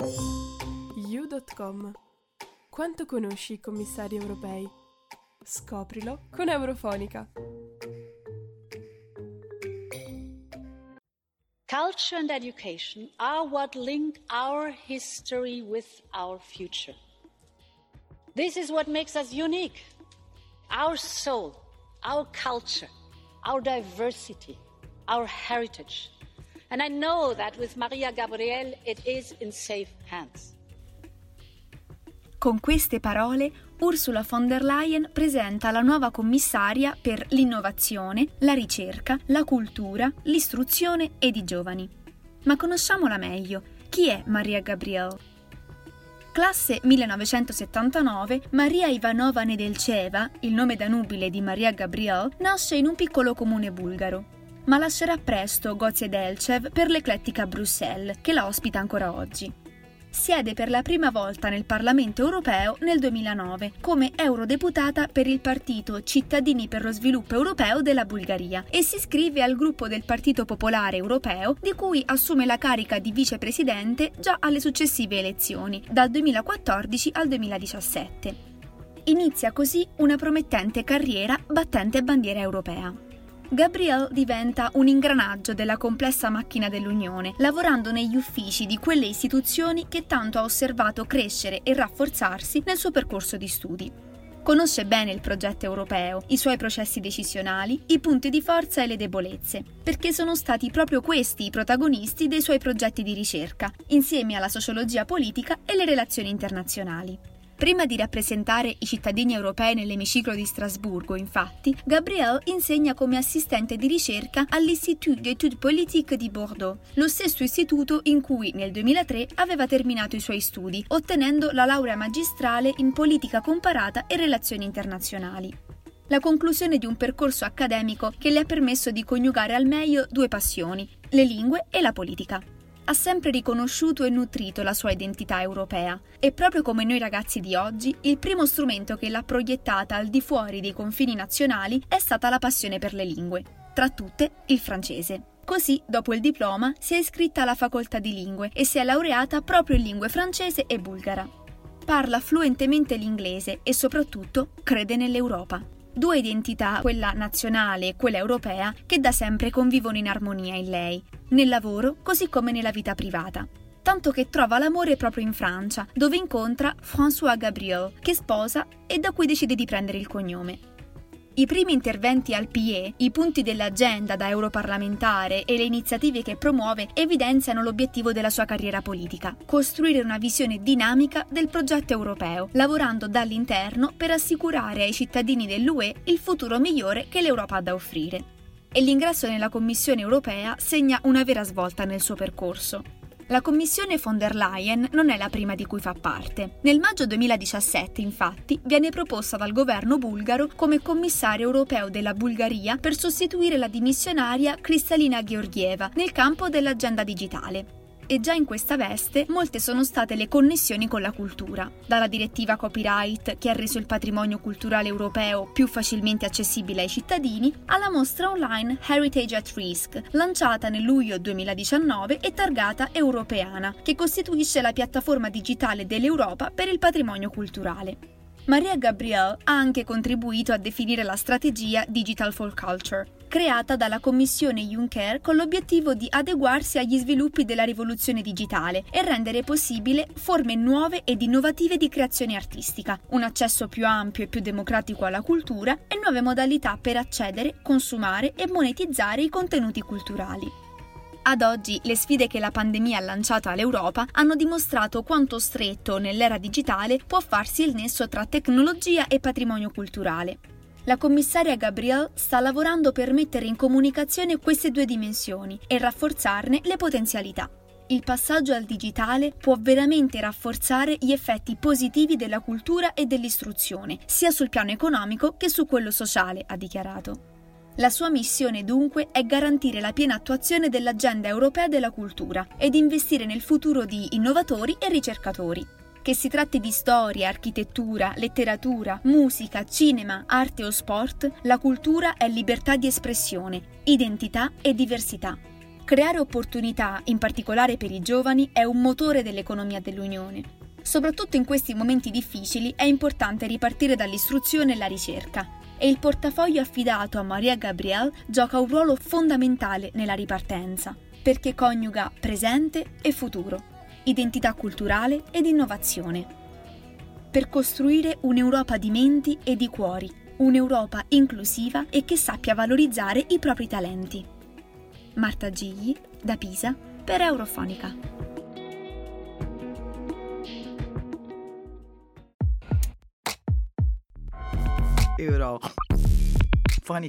You.com Quanto conosci i commissari europei? Scoprilo con Eurofonica. Culture and education are what link our history with our future. This is what makes us unique. Our soul, our culture, our diversity, our heritage. And I know that with Maria Gabriel it is in safe hands. Con queste parole, Ursula von der Leyen presenta la nuova commissaria per l'innovazione, la ricerca, la cultura, l'istruzione ed i giovani. Ma conosciamola meglio. Chi è Maria Gabriel? Classe 1979, Maria Ivanova Nedelceva, il nome da nubile di Maria Gabriel, nasce in un piccolo comune bulgaro. Ma lascerà presto Gozia Delcev per l'eclettica Bruxelles, che la ospita ancora oggi siede per la prima volta nel Parlamento europeo nel 2009 come eurodeputata per il partito Cittadini per lo sviluppo europeo della Bulgaria e si iscrive al gruppo del Partito Popolare Europeo di cui assume la carica di vicepresidente già alle successive elezioni, dal 2014 al 2017. Inizia così una promettente carriera battente bandiera europea. Gabriel diventa un ingranaggio della complessa macchina dell'Unione, lavorando negli uffici di quelle istituzioni che tanto ha osservato crescere e rafforzarsi nel suo percorso di studi. Conosce bene il progetto europeo, i suoi processi decisionali, i punti di forza e le debolezze, perché sono stati proprio questi i protagonisti dei suoi progetti di ricerca, insieme alla sociologia politica e le relazioni internazionali. Prima di rappresentare i cittadini europei nell'emiciclo di Strasburgo, infatti, Gabriel insegna come assistente di ricerca all'Institut d'études politiques di Bordeaux, lo stesso istituto in cui nel 2003 aveva terminato i suoi studi, ottenendo la laurea magistrale in politica comparata e relazioni internazionali. La conclusione di un percorso accademico che le ha permesso di coniugare al meglio due passioni, le lingue e la politica ha sempre riconosciuto e nutrito la sua identità europea e proprio come noi ragazzi di oggi, il primo strumento che l'ha proiettata al di fuori dei confini nazionali è stata la passione per le lingue, tra tutte il francese. Così, dopo il diploma, si è iscritta alla facoltà di lingue e si è laureata proprio in lingue francese e bulgara. Parla fluentemente l'inglese e soprattutto crede nell'Europa. Due identità, quella nazionale e quella europea, che da sempre convivono in armonia in lei, nel lavoro così come nella vita privata. Tanto che trova l'amore proprio in Francia, dove incontra François Gabriel, che sposa e da cui decide di prendere il cognome. I primi interventi al PIE, i punti dell'agenda da europarlamentare e le iniziative che promuove evidenziano l'obiettivo della sua carriera politica, costruire una visione dinamica del progetto europeo, lavorando dall'interno per assicurare ai cittadini dell'UE il futuro migliore che l'Europa ha da offrire. E l'ingresso nella Commissione europea segna una vera svolta nel suo percorso. La Commissione von der Leyen non è la prima di cui fa parte. Nel maggio 2017, infatti, viene proposta dal governo bulgaro come commissario europeo della Bulgaria per sostituire la dimissionaria Kristalina Georgieva nel campo dell'agenda digitale e già in questa veste molte sono state le connessioni con la cultura, dalla direttiva copyright che ha reso il patrimonio culturale europeo più facilmente accessibile ai cittadini, alla mostra online Heritage at Risk, lanciata nel luglio 2019 e targata Europeana, che costituisce la piattaforma digitale dell'Europa per il patrimonio culturale. Maria Gabriel ha anche contribuito a definire la strategia Digital for Culture, creata dalla Commissione Juncker con l'obiettivo di adeguarsi agli sviluppi della rivoluzione digitale e rendere possibile forme nuove ed innovative di creazione artistica, un accesso più ampio e più democratico alla cultura e nuove modalità per accedere, consumare e monetizzare i contenuti culturali. Ad oggi le sfide che la pandemia ha lanciato all'Europa hanno dimostrato quanto stretto nell'era digitale può farsi il nesso tra tecnologia e patrimonio culturale. La commissaria Gabriel sta lavorando per mettere in comunicazione queste due dimensioni e rafforzarne le potenzialità. Il passaggio al digitale può veramente rafforzare gli effetti positivi della cultura e dell'istruzione, sia sul piano economico che su quello sociale, ha dichiarato. La sua missione dunque è garantire la piena attuazione dell'agenda europea della cultura ed investire nel futuro di innovatori e ricercatori. Che si tratti di storia, architettura, letteratura, musica, cinema, arte o sport, la cultura è libertà di espressione, identità e diversità. Creare opportunità, in particolare per i giovani, è un motore dell'economia dell'Unione. Soprattutto in questi momenti difficili è importante ripartire dall'istruzione e la ricerca e il portafoglio affidato a Maria Gabriel gioca un ruolo fondamentale nella ripartenza, perché coniuga presente e futuro, identità culturale ed innovazione. Per costruire un'Europa di menti e di cuori, un'Europa inclusiva e che sappia valorizzare i propri talenti. Marta Gigli, da Pisa, per Eurofonica. euro. Van